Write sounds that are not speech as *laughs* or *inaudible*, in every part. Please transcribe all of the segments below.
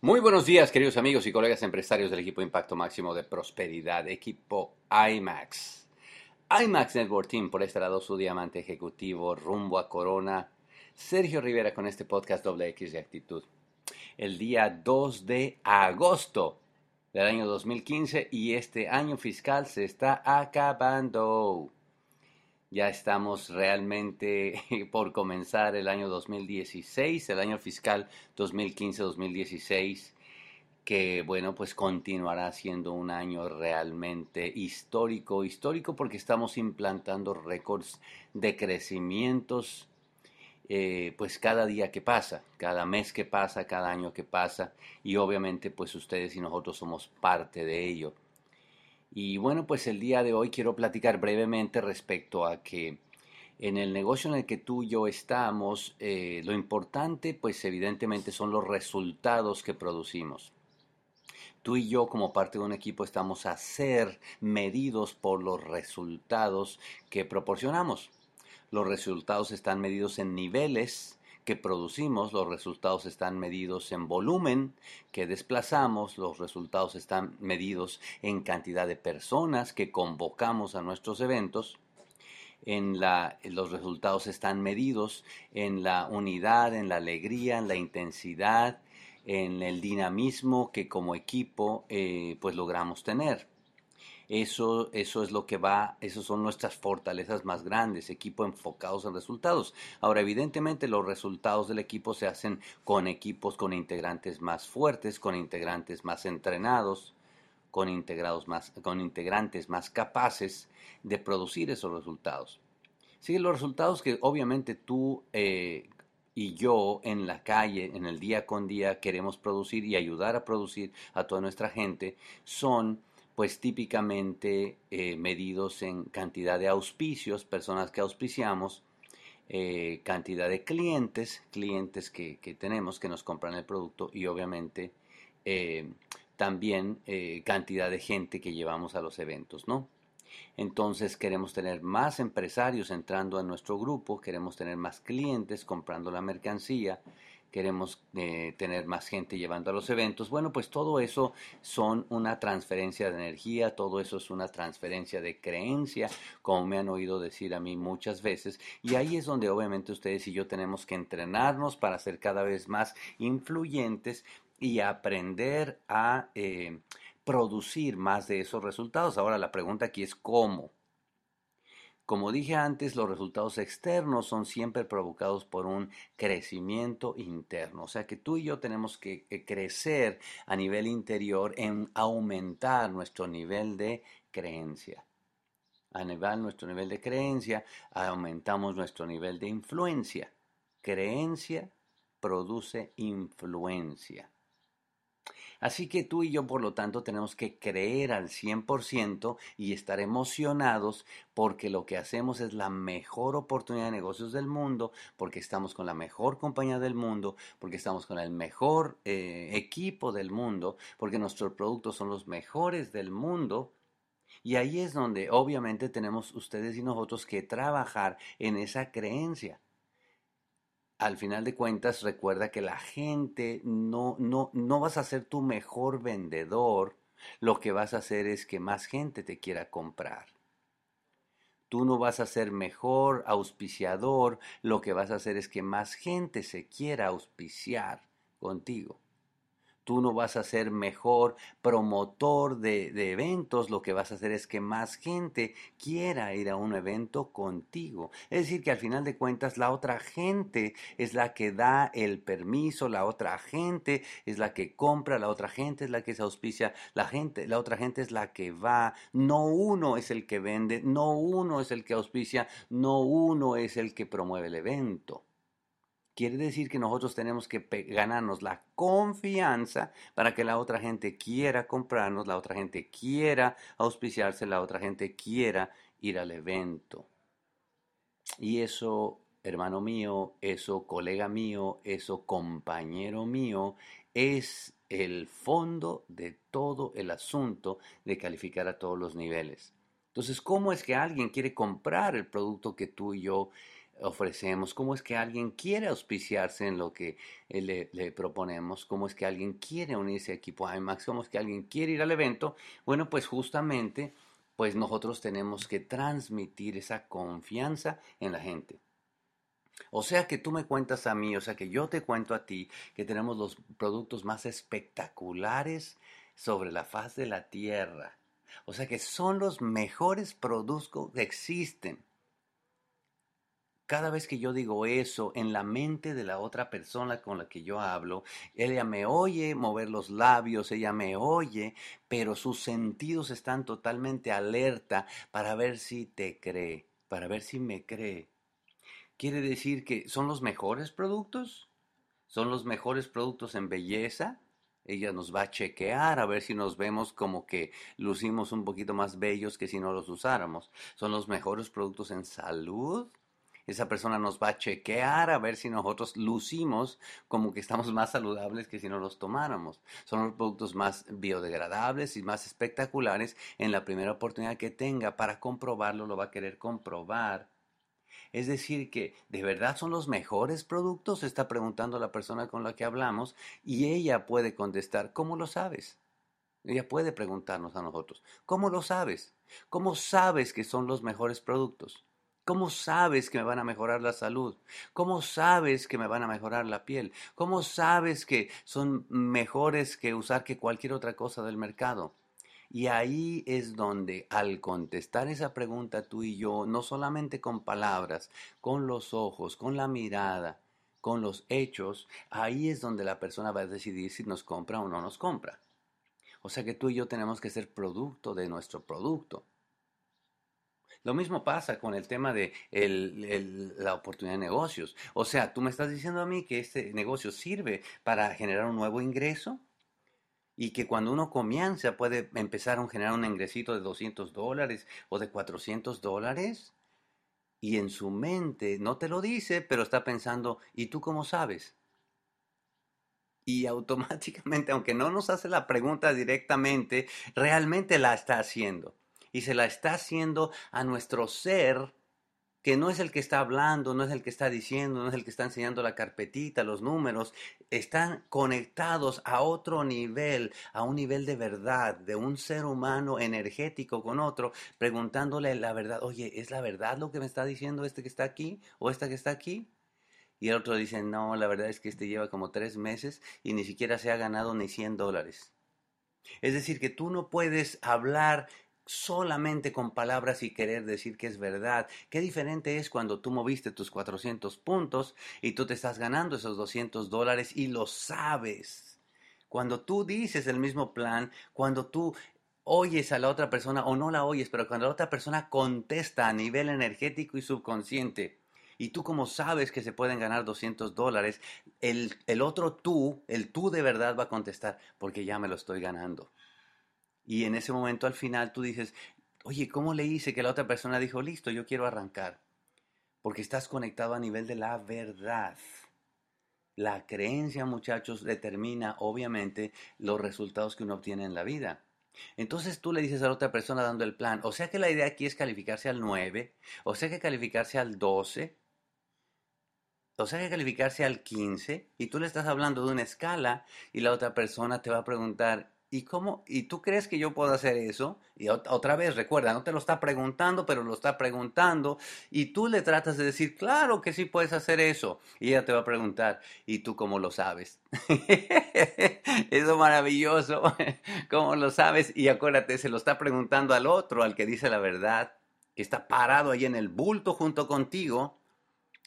Muy buenos días, queridos amigos y colegas empresarios del equipo Impacto Máximo de Prosperidad, equipo IMAX. IMAX Network Team, por este lado su diamante ejecutivo rumbo a Corona, Sergio Rivera con este podcast doble X de actitud. El día 2 de agosto del año 2015 y este año fiscal se está acabando. Ya estamos realmente *laughs* por comenzar el año 2016, el año fiscal 2015-2016, que bueno, pues continuará siendo un año realmente histórico, histórico porque estamos implantando récords de crecimientos, eh, pues cada día que pasa, cada mes que pasa, cada año que pasa, y obviamente pues ustedes y nosotros somos parte de ello. Y bueno, pues el día de hoy quiero platicar brevemente respecto a que en el negocio en el que tú y yo estamos, eh, lo importante pues evidentemente son los resultados que producimos. Tú y yo como parte de un equipo estamos a ser medidos por los resultados que proporcionamos. Los resultados están medidos en niveles que producimos, los resultados están medidos en volumen que desplazamos, los resultados están medidos en cantidad de personas que convocamos a nuestros eventos, en la, los resultados están medidos en la unidad, en la alegría, en la intensidad, en el dinamismo que como equipo eh, pues logramos tener. Eso, eso es lo que va, esos son nuestras fortalezas más grandes, equipo enfocados en resultados. Ahora, evidentemente los resultados del equipo se hacen con equipos con integrantes más fuertes, con integrantes más entrenados, con, integrados más, con integrantes más capaces de producir esos resultados. Sí, los resultados que obviamente tú eh, y yo en la calle, en el día con día, queremos producir y ayudar a producir a toda nuestra gente son pues típicamente eh, medidos en cantidad de auspicios, personas que auspiciamos, eh, cantidad de clientes, clientes que, tenemos que nos compran el producto y obviamente eh, también cantidad de gente que llevamos a los eventos, ¿no? Entonces queremos tener más empresarios entrando a nuestro grupo, queremos tener más clientes comprando la mercancía, queremos eh, tener más gente llevando a los eventos. Bueno, pues todo eso son una transferencia de energía, todo eso es una transferencia de creencia, como me han oído decir a mí muchas veces. Y ahí es donde obviamente ustedes y yo tenemos que entrenarnos para ser cada vez más influyentes y aprender a eh, producir más de esos resultados. Ahora la pregunta aquí es cómo. Como dije antes, los resultados externos son siempre provocados por un crecimiento interno. O sea que tú y yo tenemos que crecer a nivel interior en aumentar nuestro nivel de creencia. A nivel nuestro nivel de creencia, aumentamos nuestro nivel de influencia. Creencia produce influencia. Así que tú y yo, por lo tanto, tenemos que creer al 100% y estar emocionados porque lo que hacemos es la mejor oportunidad de negocios del mundo, porque estamos con la mejor compañía del mundo, porque estamos con el mejor eh, equipo del mundo, porque nuestros productos son los mejores del mundo. Y ahí es donde obviamente tenemos ustedes y nosotros que trabajar en esa creencia al final de cuentas recuerda que la gente no, no, no vas a ser tu mejor vendedor, lo que vas a hacer es que más gente te quiera comprar. Tú no vas a ser mejor auspiciador, lo que vas a hacer es que más gente se quiera auspiciar contigo tú no vas a ser mejor promotor de, eventos, lo que vas a hacer es que más gente quiera ir a un evento contigo. Es decir, que al final de cuentas la otra gente es la que da el permiso, la otra gente es la que compra, la otra gente es la que se auspicia, la gente, la otra gente es la que va, no uno es el que vende, no uno es el que auspicia, no uno es el que promueve el evento. Quiere decir que nosotros tenemos que ganarnos la confianza para que la otra gente quiera comprarnos, la otra gente quiera auspiciarse, la otra gente quiera ir al evento. Y eso, hermano mío, eso, colega mío, eso, compañero mío, es el fondo de todo el asunto de calificar a todos los niveles. Entonces, ¿cómo es que alguien quiere comprar el producto que tú y yo ofrecemos, cómo es que alguien quiere auspiciarse en lo que eh, le, proponemos, cómo es que alguien quiere unirse a equipo IMAX, cómo es que alguien quiere ir al evento. Bueno, pues justamente, pues nosotros tenemos que transmitir esa confianza en la gente. O sea que tú me cuentas a mí, o sea que yo te cuento a ti que tenemos los productos más espectaculares sobre la faz de la tierra. O sea que son los mejores productos que existen. Cada vez que yo digo eso en la mente de la otra persona con la que yo hablo, ella me oye mover los labios, ella me oye, pero sus sentidos están totalmente alerta para ver si te cree, para ver si me cree. Quiere decir que son los mejores productos, son los mejores productos en belleza. Ella nos va a chequear a ver si nos vemos como que lucimos un poquito más bellos que si no los usáramos. Son los mejores productos en salud. Esa persona nos va a chequear a ver si nosotros lucimos como que estamos más saludables que si no los tomáramos. Son los productos más biodegradables y más espectaculares en la primera oportunidad que tenga para comprobarlo, lo va a querer comprobar es decir, que de verdad son los mejores productos, está preguntando la persona con la que hablamos y ella puede contestar, ¿cómo lo sabes? Ella puede preguntarnos a nosotros, ¿cómo lo sabes? ¿Cómo sabes que son los mejores productos? ¿Cómo sabes que me van a mejorar la salud? ¿Cómo sabes que me van a mejorar la piel? ¿Cómo sabes que son mejores que usar que cualquier otra cosa del mercado? Y ahí es donde al contestar esa pregunta tú y yo, no solamente con palabras, con los ojos, con la mirada, con los hechos, ahí es donde la persona va a decidir si nos compra o no nos compra. O sea que tú y yo tenemos que ser producto de nuestro producto. Lo mismo pasa con el tema de la oportunidad de negocios. O sea, tú me estás diciendo a mí que este negocio sirve para generar un nuevo ingreso y que cuando uno comienza puede empezar a generar un ingresito de 200 dólares o de 400 dólares y en su mente no te lo dice, pero está pensando, ¿y tú cómo sabes? Y automáticamente, *laughs* aunque no nos hace la pregunta directamente, realmente la está haciendo. Y se la está haciendo a nuestro ser que no es el que está hablando, no es el que está diciendo, no es el que está enseñando la carpetita, los números, están conectados a otro nivel, a un nivel de verdad, de un ser humano energético con otro, preguntándole la verdad, oye, ¿es la verdad lo que me está diciendo este que está aquí o esta que está aquí? Y el otro dice, no, la verdad es que este lleva como tres meses y ni siquiera se ha ganado ni 100 dólares. Es decir, que tú no puedes hablar solamente con palabras y querer decir que es verdad. Qué diferente es cuando tú moviste tus 400 puntos y tú te estás ganando esos 200 dólares y lo sabes. Cuando tú dices el mismo plan, cuando tú oyes a la otra persona o no la oyes, pero cuando la otra persona contesta a nivel energético y subconsciente, y tú como sabes que se pueden ganar 200 dólares, el, otro tú, el tú de verdad va a contestar, porque ya me lo estoy ganando. Y en ese momento al final tú dices, oye, ¿cómo le hice que la otra persona dijo, listo, yo quiero arrancar? Porque estás conectado a nivel de la verdad. La creencia, muchachos, determina obviamente los resultados que uno obtiene en la vida. Entonces tú le dices a la otra persona dando el plan, o sea que la idea aquí es calificarse al 9, o sea que calificarse al 12, o sea que calificarse al 15, y tú le estás hablando de una escala y la otra persona te va a preguntar, ¿Y cómo? ¿Y tú crees que yo puedo hacer eso? Y otra vez, recuerda, no te lo está preguntando, pero lo está preguntando. Y tú le tratas de decir, claro que sí puedes hacer eso. Y ella te va a preguntar, ¿y tú cómo lo sabes? *laughs* eso maravilloso. *laughs* ¿Cómo lo sabes? Y acuérdate, se lo está preguntando al otro, al que dice la verdad, que está parado ahí en el bulto junto contigo,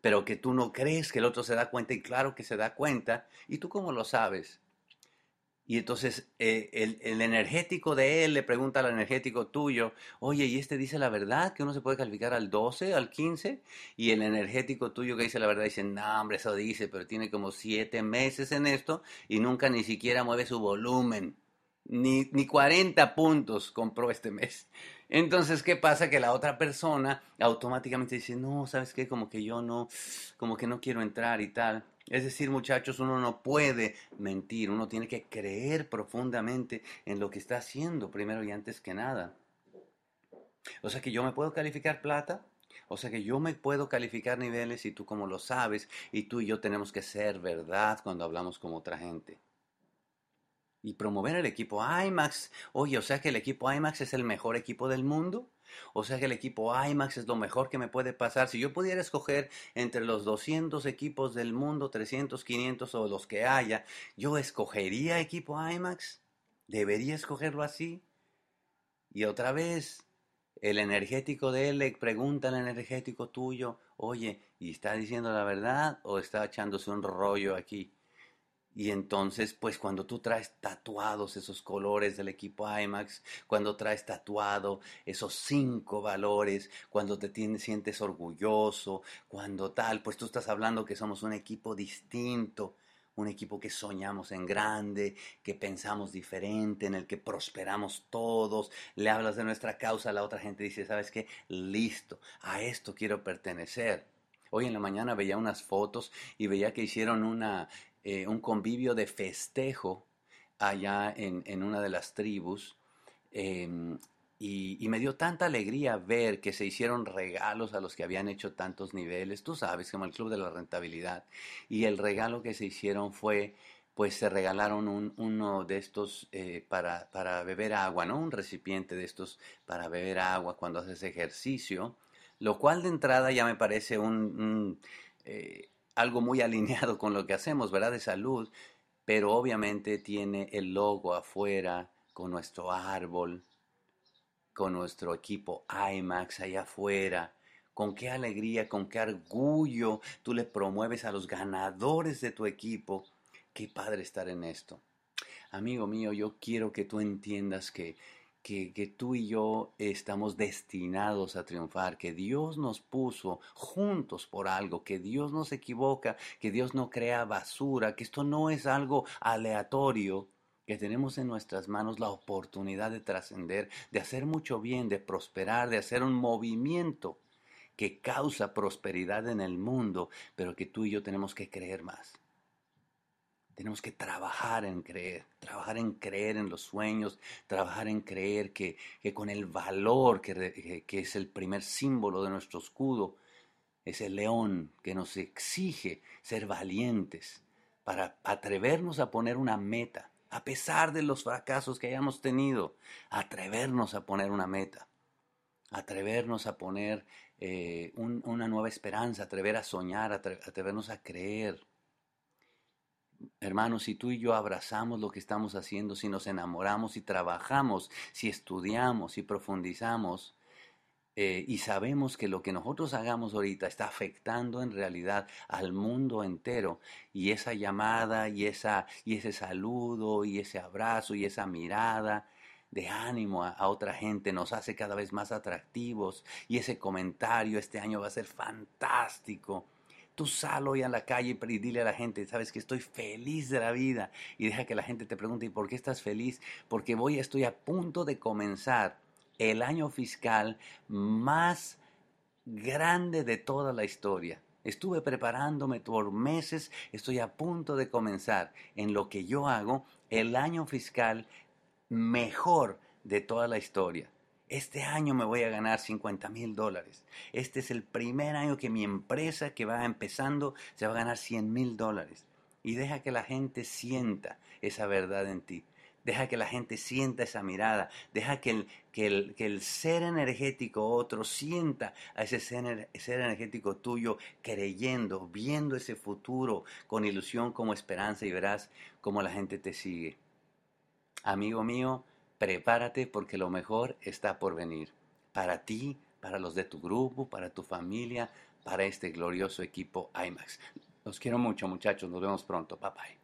pero que tú no crees que el otro se da cuenta y claro que se da cuenta. ¿Y tú cómo lo sabes? Y entonces eh, el, el, energético de él le pregunta al energético tuyo, oye, ¿y este dice la verdad? ¿Que uno se puede calificar al 12, al 15? Y el energético tuyo que dice la verdad dice, no, hombre, eso dice, pero tiene como siete meses en esto y nunca ni siquiera mueve su volumen. Ni, ni 40 puntos compró este mes. Entonces, ¿qué pasa? Que la otra persona automáticamente dice, no, ¿sabes qué? Como que yo no, como que no quiero entrar y tal. Es decir, muchachos, uno no puede mentir, uno tiene que creer profundamente en lo que está haciendo, primero y antes que nada. O sea que yo me puedo calificar plata, O sea que yo me puedo calificar niveles y tú como lo sabes, y tú y yo tenemos que ser verdad cuando hablamos con otra gente. Y promover el equipo IMAX. Oye, o sea que el equipo IMAX es el mejor equipo del mundo. O sea que el equipo IMAX es lo mejor que me puede pasar. Si yo pudiera escoger entre los 200 equipos del mundo, 300, 500 o los que haya, yo escogería equipo IMAX. ¿Debería escogerlo así? Y otra vez, el energético de él pregunta al energético tuyo, oye, ¿y está diciendo la verdad o está echándose un rollo aquí? Y entonces, pues cuando tú traes tatuados esos colores del equipo IMAX, cuando traes tatuado esos cinco valores, cuando te sientes orgulloso, cuando tal, pues tú estás hablando que somos un equipo distinto, un equipo que soñamos en grande, que pensamos diferente, en el que prosperamos todos, le hablas de nuestra causa, la otra gente dice, ¿sabes qué? Listo, a esto quiero pertenecer. Hoy en la mañana veía unas fotos y veía que hicieron una eh, un convivio de festejo allá en, una de las tribus. Em, y, me dio tanta alegría ver que se hicieron regalos a los que habían hecho tantos niveles, tú sabes, como el Club de la Rentabilidad. Y el regalo que se hicieron fue, pues se regalaron un, uno de estos eh, para, para, beber agua, ¿no? Un recipiente de estos para beber agua cuando haces ejercicio, lo cual de entrada ya me parece un, eh, algo muy *laughs* alineado con lo que hacemos, ¿verdad? De salud, pero obviamente tiene el logo afuera con nuestro árbol, con nuestro equipo IMAX allá afuera. Con qué alegría, con qué orgullo tú le promueves a los ganadores de tu equipo. Qué padre estar en esto. Amigo mío, yo quiero que tú entiendas que que, tú y yo estamos destinados a triunfar, que Dios nos puso juntos por algo, que Dios no se equivoca, que Dios no crea basura, que esto no es algo aleatorio, que tenemos en nuestras manos la oportunidad de trascender, de hacer mucho bien, de prosperar, de hacer un movimiento que causa prosperidad en el mundo, pero que tú y yo tenemos que creer más. Tenemos que trabajar en creer, trabajar en creer en los sueños, trabajar en creer que, con el valor que, que es el primer símbolo de nuestro escudo, ese león que nos exige ser valientes para atrevernos a poner una meta, a pesar de los fracasos que hayamos tenido, atrevernos a poner una meta, atrevernos a poner eh, una nueva esperanza, atrever a soñar, atrevernos a creer Hermanos, si tú y yo abrazamos lo que estamos haciendo, si nos enamoramos, si trabajamos, si estudiamos, si profundizamos, eh, y sabemos que lo que nosotros hagamos ahorita está afectando en realidad al mundo entero y esa llamada y, esa, y ese saludo y ese abrazo y esa mirada de ánimo a, otra gente nos hace cada vez más atractivos y ese comentario este año va a ser fantástico Tú sal hoy a la calle y dile a la gente, sabes que estoy feliz de la vida. Y deja que la gente te pregunte, ¿y por qué estás feliz? Porque voy, estoy a punto de comenzar el año fiscal más grande de toda la historia. Estuve preparándome por meses, estoy a punto de comenzar en lo que yo hago el año fiscal mejor de toda la historia. Este año me voy a ganar 50 mil dólares. Este es el primer año que mi empresa que va empezando se va a ganar 100 mil dólares. Y deja que la gente sienta esa verdad en ti. Deja que la gente sienta esa mirada. Deja que el, que el, que el ser energético otro sienta a ese ser, ser energético tuyo creyendo, viendo ese futuro con ilusión como esperanza y verás cómo la gente te sigue. Amigo mío, prepárate porque lo mejor está por venir. Para ti, para los de tu grupo, para tu familia, para este glorioso equipo IMAX. Los quiero mucho muchachos, nos vemos pronto. Bye bye.